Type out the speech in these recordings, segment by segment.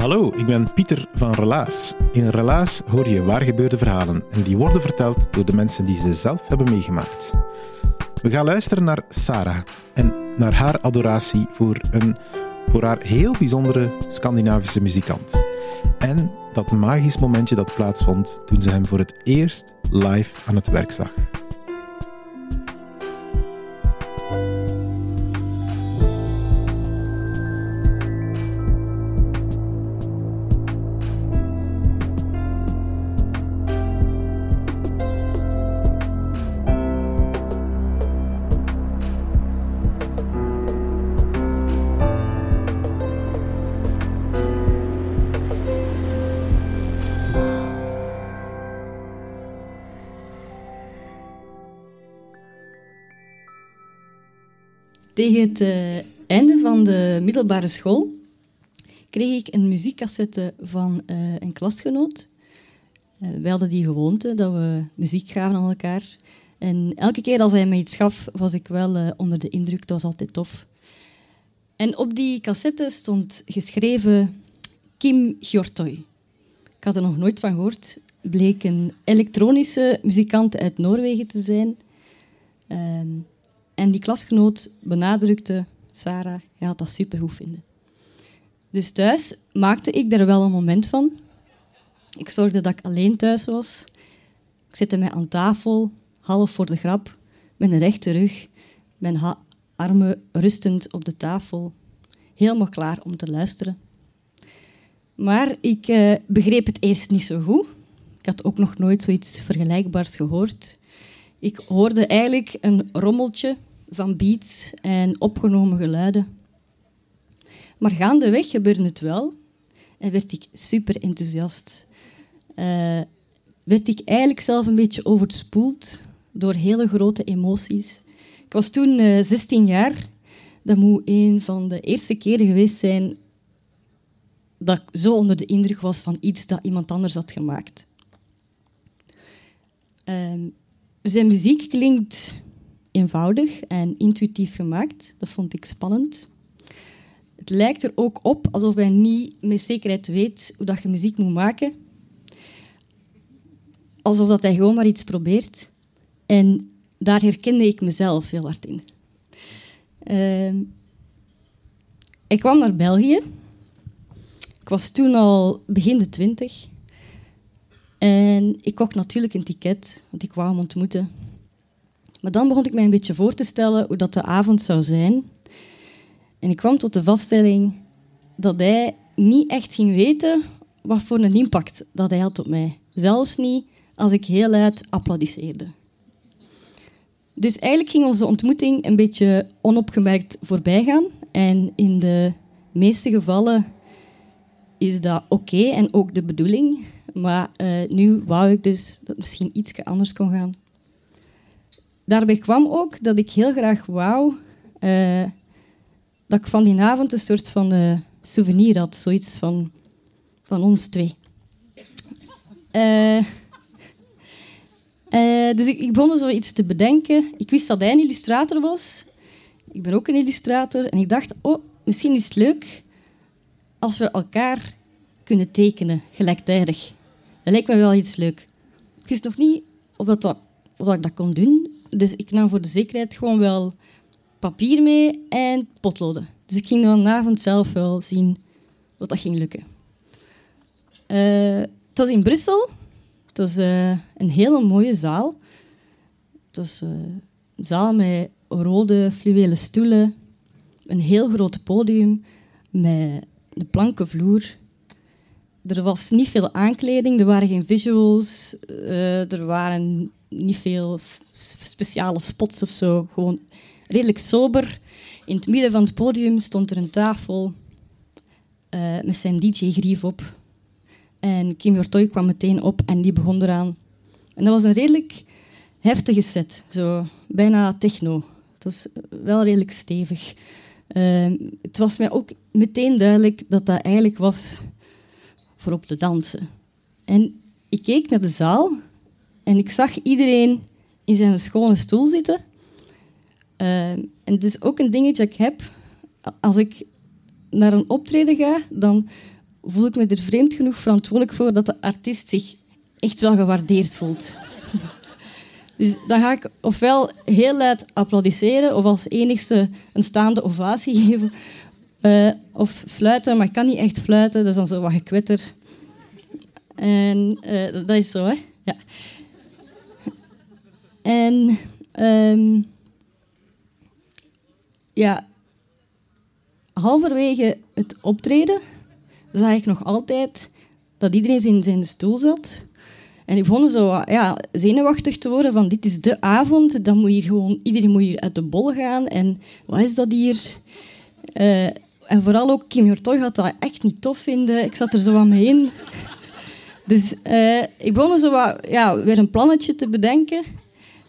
Hallo, ik ben Pieter van Relaas. In Relaas hoor je waar gebeurde verhalen en die worden verteld door de mensen die ze zelf hebben meegemaakt. We gaan luisteren naar Sarah en naar haar adoratie voor een voor haar heel bijzondere Scandinavische muzikant. En dat magisch momentje dat plaatsvond toen ze hem voor het eerst live aan het werk zag. Tegen het uh, einde van de middelbare school kreeg ik een muziekcassette van uh, een klasgenoot. Uh, wij hadden die gewoonte dat we muziek gaven aan elkaar. En elke keer als hij me iets gaf, was ik wel onder de indruk. Dat was altijd tof. En op die cassette stond geschreven Kim Hjortoy. Ik had er nog nooit van gehoord. Bleek een elektronische muzikant uit Noorwegen te zijn. En die klasgenoot benadrukte, Sarah, je had dat supergoed vinden. Dus thuis maakte ik er wel een moment van. Ik zorgde dat ik alleen thuis was. Ik zette mij aan tafel, half voor de grap, een rechte rug, mijn armen rustend op de tafel, helemaal klaar om te luisteren. Maar ik uh, begreep het eerst niet zo goed. Ik had ook nog nooit zoiets vergelijkbaars gehoord. Ik hoorde eigenlijk een rommeltje van beats en opgenomen geluiden. Maar gaandeweg gebeurde het wel en werd ik super enthousiast. Uh, werd ik eigenlijk zelf een beetje overspoeld door hele grote emoties. Ik was toen uh, eh, 16 jaar. Dat moet een van de eerste keren geweest zijn dat ik zo onder de indruk was van iets dat iemand anders had gemaakt. Uh, zijn muziek klinkt eenvoudig en intuïtief gemaakt. Dat vond ik spannend. Het lijkt er ook op alsof hij niet met zekerheid weet hoe dat je muziek moet maken. Alsof dat hij gewoon maar iets probeert. En daar herkende ik mezelf heel hard in. Uh, ik kwam naar België. Ik was toen al begin de twintig. En ik kocht natuurlijk een ticket, want ik wou hem ontmoeten. Maar dan begon ik mij een beetje voor te stellen hoe dat de avond zou zijn. En ik kwam tot de vaststelling dat hij niet echt ging weten wat voor een impact dat hij had op mij. Zelfs niet als ik heel luid applaudisseerde. Dus eigenlijk ging onze ontmoeting een beetje onopgemerkt voorbij gaan. En in de meeste gevallen is dat oké en ook de bedoeling. Maar uh, nu wou ik dus dat het misschien iets anders kon gaan daarbij kwam ook dat ik heel graag wou uh, dat ik van die avond een soort van uh, souvenir had. Zoiets van, van ons twee. Uh, dus ik, ik begon zoiets te bedenken. Ik wist dat hij een illustrator was. Ik ben ook een illustrator. En ik dacht, oh, misschien is het leuk als we elkaar kunnen tekenen, gelijktijdig. Dat lijkt me wel iets leuk. Ik wist nog niet of, dat, of ik dat kon doen dus ik nam voor de zekerheid gewoon wel papier mee en potloden. Dus ik ging vanavond zelf wel zien wat dat ging lukken. Uh, het was in Brussel. Het was uh, een hele mooie zaal. Het was uh, een zaal met rode fluwelen stoelen, een heel groot podium met de planken vloer. Er was niet veel aankleding, er waren geen visuals, er waren niet veel speciale spots of zo. Gewoon redelijk sober. In het midden van het podium stond er een tafel uh, met zijn DJ-grief op. En Kim Jortoy kwam meteen op en die begon eraan. En dat was een redelijk heftige set, zo bijna techno. Het was wel redelijk stevig. Uh, het was mij ook meteen duidelijk dat dat eigenlijk was voor op te dansen. En ik keek naar de zaal en ik zag iedereen in zijn schone stoel zitten. Uh, en het is ook een dingetje dat ik heb. Als ik naar een optreden ga, dan voel ik me er vreemd genoeg verantwoordelijk voor dat de artiest zich echt wel gewaardeerd voelt. Dus dan ga ik ofwel heel luid applaudisseren of als enigste een staande ovatie geven. Uh, of fluiten, maar ik kan niet echt fluiten, dus dan zo wat gekwetter. En uh, dat is zo, hè. Ja. En um, ja, halverwege het optreden zag ik nog altijd dat iedereen in zijn stoel zat. En ik begon zo ja, zenuwachtig te worden van dit is de avond, dan moet hier gewoon, iedereen moet hier uit de bol gaan. En wat is dat hier? Uh, en vooral ook Kim Jortoy had dat echt niet tof vinden. Ik zat er zo aan me in. Dus uh, ik begon zo ja, weer een plannetje te bedenken.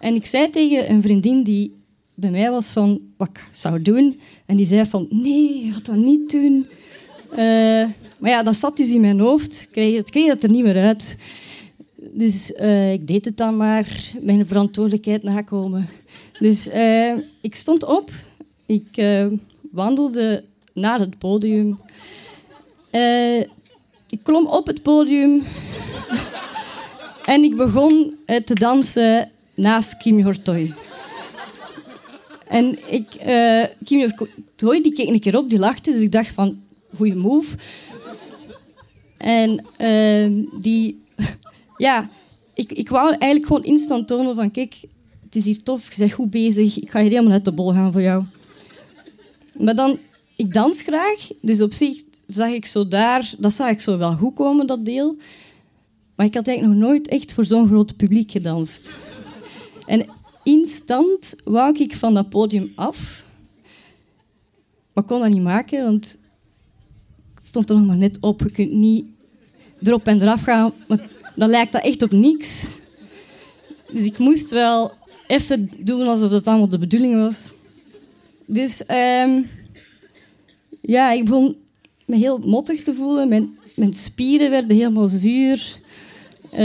En ik zei tegen een vriendin die bij mij was van wat ik zou doen. En die zei van nee, je gaat dat niet doen. Uh, maar ja, dat zat dus in mijn hoofd. Ik kreeg, het kreeg er niet meer uit. Dus uh, ik deed het dan maar, mijn verantwoordelijkheid nakomen. Dus uh, ik stond op, ik wandelde naar het podium. ik klom op het podium en ik begon te dansen naast Kim Hortoy. En ik, Kim Hortoy die keek een keer op, die lachte, dus ik dacht van, goede move. En die ja, ik, ik wou eigenlijk gewoon instant tonen van kijk, het is hier tof, je bent goed bezig, ik ga hier helemaal uit de bol gaan voor jou. Maar dan, ik dans graag, dus op zich zag ik zo daar, dat zag ik zo wel goed komen, dat deel. Maar ik had eigenlijk nog nooit echt voor zo'n groot publiek gedanst. En instant wou ik van dat podium af. Maar kon dat niet maken, want het stond er nog maar net op. Je kunt niet erop en eraf gaan, dan lijkt dat echt op niks. Dus ik moest wel even doen alsof dat allemaal de bedoeling was. Dus um, ja, ik begon me heel mottig te voelen. Mijn, mijn spieren werden helemaal zuur. Uh,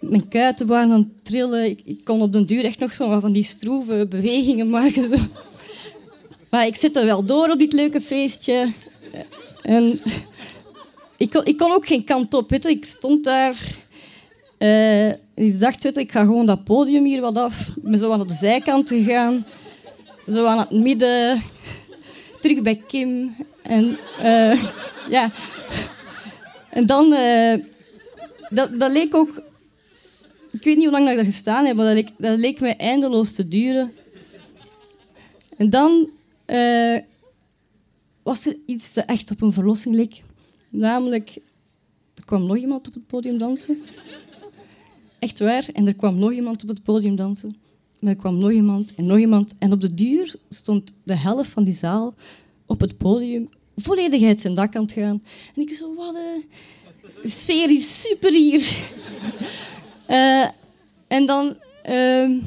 mijn kuiten waren Ik, kon op den duur echt nog zo van die stroeve bewegingen maken. Zo. Maar ik zit er wel door op dit leuke feestje. En ik kon, ik kon ook geen kant op. Ik stond daar. Uh, ik dacht, weet ik ga gewoon dat podium hier wat af. Ik ben zo aan de zijkant gegaan. Zo aan het midden. Terug bij Kim. En uh, ja. En dan... Uh, dat, dat leek ook... Ik weet niet hoe lang ik daar gestaan heb, maar dat leek, leek mij eindeloos te duren. En dan was er iets dat echt op een verlossing leek. Namelijk, er kwam nog iemand op het podium dansen. Echt waar. En er kwam nog iemand op het podium dansen. Maar er kwam nog iemand en nog iemand. En op de duur stond de helft van die zaal op het podium volledig uit zijn dak aan het gaan. En ik zo, wat de sfeer is super hier. Uh, en dan uh,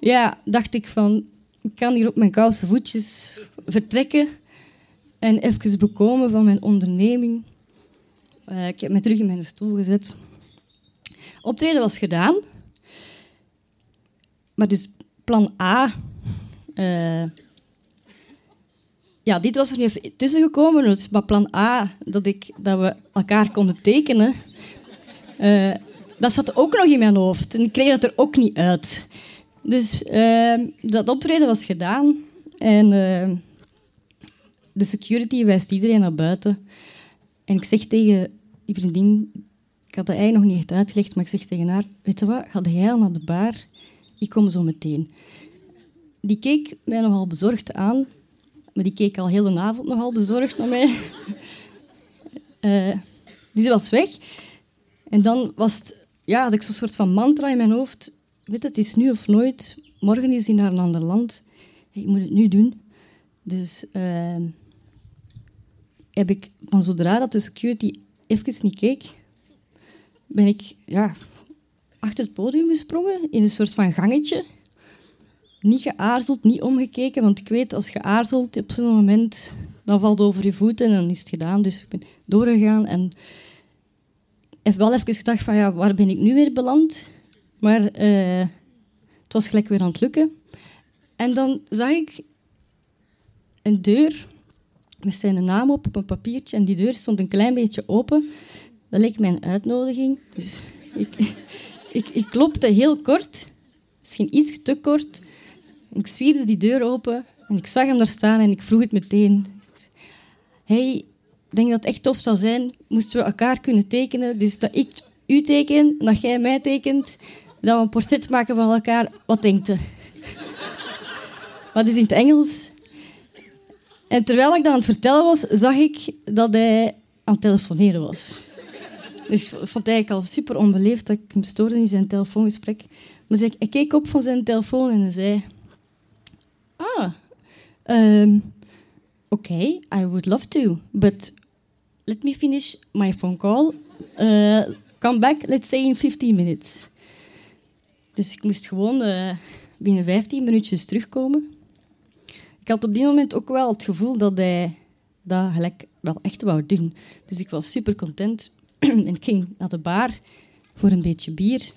ja, dacht ik van, ik kan hier op mijn koude voetjes vertrekken en even bekomen van mijn onderneming. Uh, ik heb me terug in mijn stoel gezet. Optreden was gedaan. Maar dus plan A... Uh, ja, dit was er niet even tussen gekomen. Dus, maar plan A, dat, ik, dat we elkaar konden tekenen... Uh, dat zat ook nog in mijn hoofd. En ik kreeg dat er ook niet uit. Dus dat optreden was gedaan. En de security wijst iedereen naar buiten. En ik zeg tegen die vriendin, ik had dat eigenlijk nog niet uitgelegd, maar ik zeg tegen haar, weet je wat, ga jij al naar de bar? Ik kom zo meteen. Die keek mij nogal bezorgd aan. maar die keek al heel de avond nogal bezorgd naar mij. Uh, dus die was weg. En dan was het, ja, had ik zo'n soort van mantra in mijn hoofd. Weet het is nu of nooit. Morgen is hij naar een ander land. Ik moet het nu doen. Dus uh, heb ik van zodra dat de security even niet keek, ben ik ja, achter het podium gesprongen in een soort van gangetje. Niet geaarzeld, niet omgekeken, want ik weet als je aarzelt op zo'n moment, dan valt het over je voeten en dan is het gedaan. Dus ik ben doorgegaan en heb wel even gedacht van ja, waar ben ik nu weer beland? Maar uh, het was gelijk weer aan het lukken. En dan zag ik een deur met zijn naam op op een papiertje en die deur stond een klein beetje open. Dat leek mij een uitnodiging. Dus ik, ik, ik klopte heel kort, misschien iets te kort. Ik zwierde die deur open en ik zag hem daar staan en ik vroeg het meteen. Hey, denk dat het echt tof zou zijn, moesten we elkaar kunnen tekenen. Dus dat ik u teken, dat jij mij tekent, dat we een portret maken van elkaar. Wat denkt u? Maar dus in het Engels. En terwijl ik dat aan het vertellen was, zag ik dat hij aan het telefoneren was. Dus ik vond het eigenlijk al super onbeleefd dat ik hem stoorde in zijn telefoongesprek. Maar ik keek op van zijn telefoon en zei... Ah, um, oké, I would love to, but let me finish my phone call. Uh, come back, let's say in 15 minutes. Dus ik moest gewoon uh, binnen 15 minuutjes terugkomen. Ik had op die moment ook wel het gevoel dat hij dat gelijk wel echt wou doen. Dus ik was super content en ging naar de bar voor een beetje bier.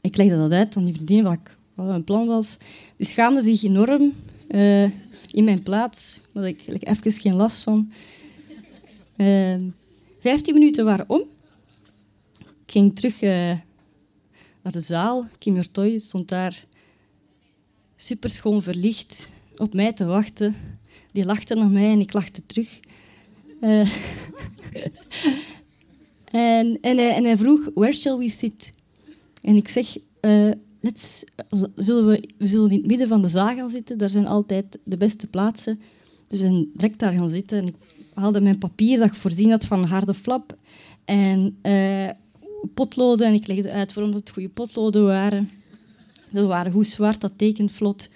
Ik legde dat uit aan die vriendin wat, ik, wat mijn plan was. Die schaamde zich enorm uh, in mijn plaats, maar ik had even geen last van. Uh, vijftien minuten waren om. Ik ging terug uh, naar de zaal. Kim Jortoy stond daar super schoon verlicht op mij te wachten. Die lachte naar mij en ik lachte terug. Uh, en, en, hij, en, vroeg, where shall we sit? En ik zeg, uh, let's, zullen we, we zullen in het midden van de zaal gaan zitten. Daar zijn altijd de beste plaatsen. Dus we direct daar gaan zitten. En ik haalde mijn papier dat ik voorzien had van harde flap. En uh, potloden. En ik legde uit waarom het goede potloden waren. Ze waren goed zwart, dat tekent vlot.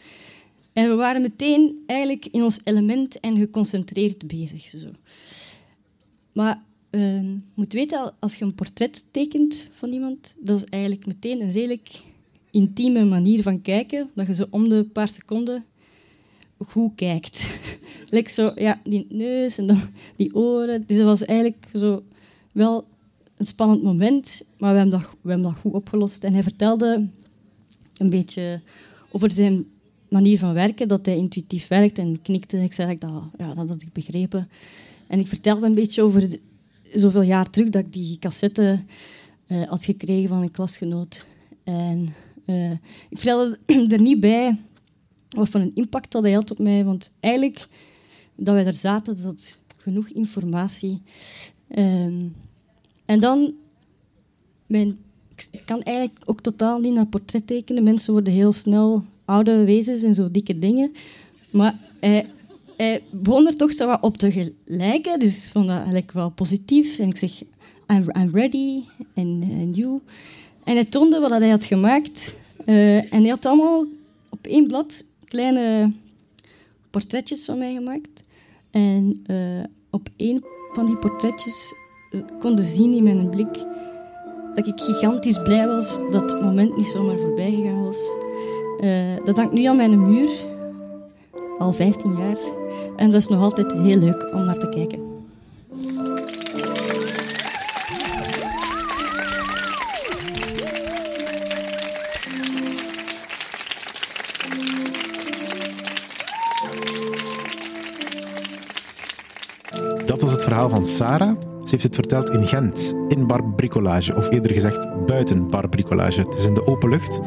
En we waren meteen eigenlijk in ons element en geconcentreerd bezig. Zo. Maar uh, je moet weten, als je een portret tekent van iemand, dat is eigenlijk meteen een redelijk intieme manier van kijken, dat je zo om de paar seconden goed kijkt. Like zo, ja, die neus en dan die oren. Dus dat was eigenlijk zo wel een spannend moment, maar we hebben dat, we hebben dat goed opgelost. En hij vertelde een beetje over zijn manier van werken, dat hij intuïtief werkt en knikte. Ik zei dat, ja, dat had ik begrepen. En ik vertelde een beetje over zoveel jaar terug dat ik die cassette uh, had gekregen van een klasgenoot. En uh, ik vertelde er niet bij wat voor een impact dat hij had op mij, want eigenlijk, dat wij daar zaten, dat genoeg informatie. Um, en dan, ik kan eigenlijk ook totaal niet naar portret tekenen. Mensen worden heel snel oude wezens en zo dikke dingen. Maar hij, hij begon er toch zo wat op te lijken. Dus ik vond dat eigenlijk wel positief. En ik zeg, I'm, ready. En you. En hij toonde wat hij had gemaakt. Uh, en hij had allemaal op één blad kleine portretjes van mij gemaakt. En uh, op één van die portretjes konden zien in mijn blik dat ik gigantisch blij was dat het moment niet zomaar voorbij gegaan was. Uh, dat hangt nu aan mijn muur, al 15 jaar. En dat is nog altijd heel leuk om naar te kijken. Verhaal van Sarah. Ze heeft het verteld in Gent, in bar bricolage, of eerder gezegd buiten bar bricolage. Het is in de open lucht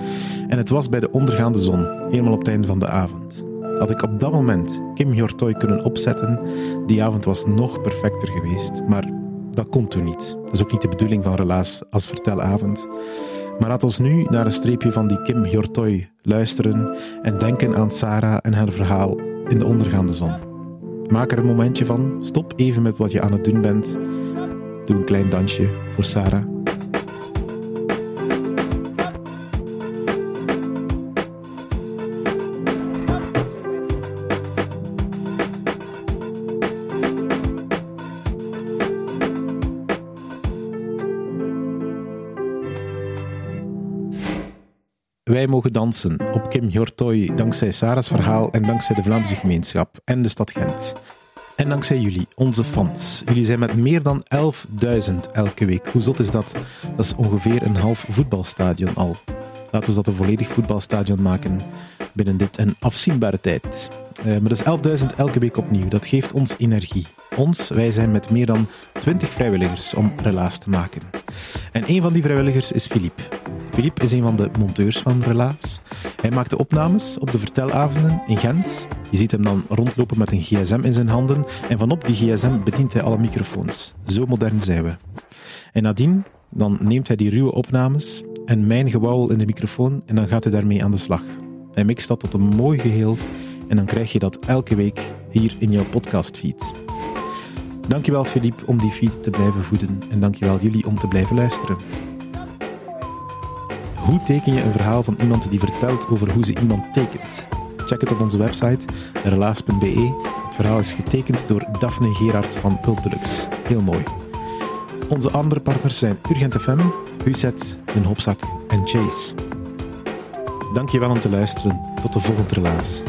en het was bij de ondergaande zon, helemaal op het einde van de avond. Had ik op dat moment Kim Hjortoy kunnen opzetten, die avond was nog perfecter geweest. Maar dat kon toen niet. Dat is ook niet de bedoeling van Relaas als vertelavond. Maar laat ons nu naar een streepje van die Kim Hjortoy luisteren en denken aan Sarah en haar verhaal in de ondergaande zon. Maak er een momentje van. Stop even met wat je aan het doen bent. Doe een klein dansje voor Sarah. Wij mogen dansen op Kim Hjortoy dankzij Sarah's verhaal en dankzij de Vlaamse gemeenschap en de stad Gent. En dankzij jullie, onze fans. Jullie zijn met meer dan 11.000 elke week. Hoe zot is dat? Dat is ongeveer een half voetbalstadion al. Laten we dat een volledig voetbalstadion maken binnen dit een afzienbare tijd. Uh, maar dat is 11.000 elke week opnieuw. Dat geeft ons energie. Ons, wij zijn met meer dan 20 vrijwilligers om relaas te maken. En een van die vrijwilligers is Philippe. Philippe is een van de monteurs van Relaas. Hij maakt de opnames op de vertelavonden in Gent. Je ziet hem dan rondlopen met een gsm in zijn handen en vanop die gsm bedient hij alle microfoons. Zo modern zijn we. En nadien dan neemt hij die ruwe opnames en mijn gewauwel in de microfoon en dan gaat hij daarmee aan de slag. Hij mixt dat tot een mooi geheel en dan krijg je dat elke week hier in jouw podcastfeed. Dankjewel Philippe om die feed te blijven voeden en dankjewel jullie om te blijven luisteren. Hoe teken je een verhaal van iemand die vertelt over hoe ze iemand tekent? Check het op onze website relaas.be. Het verhaal is getekend door Daphne Gerard van Pulpdeluxe. Heel mooi. Onze andere partners zijn Urgent FM, Huset, Den Hopzak en Chase. Dank je wel om te luisteren. Tot de volgende relaas.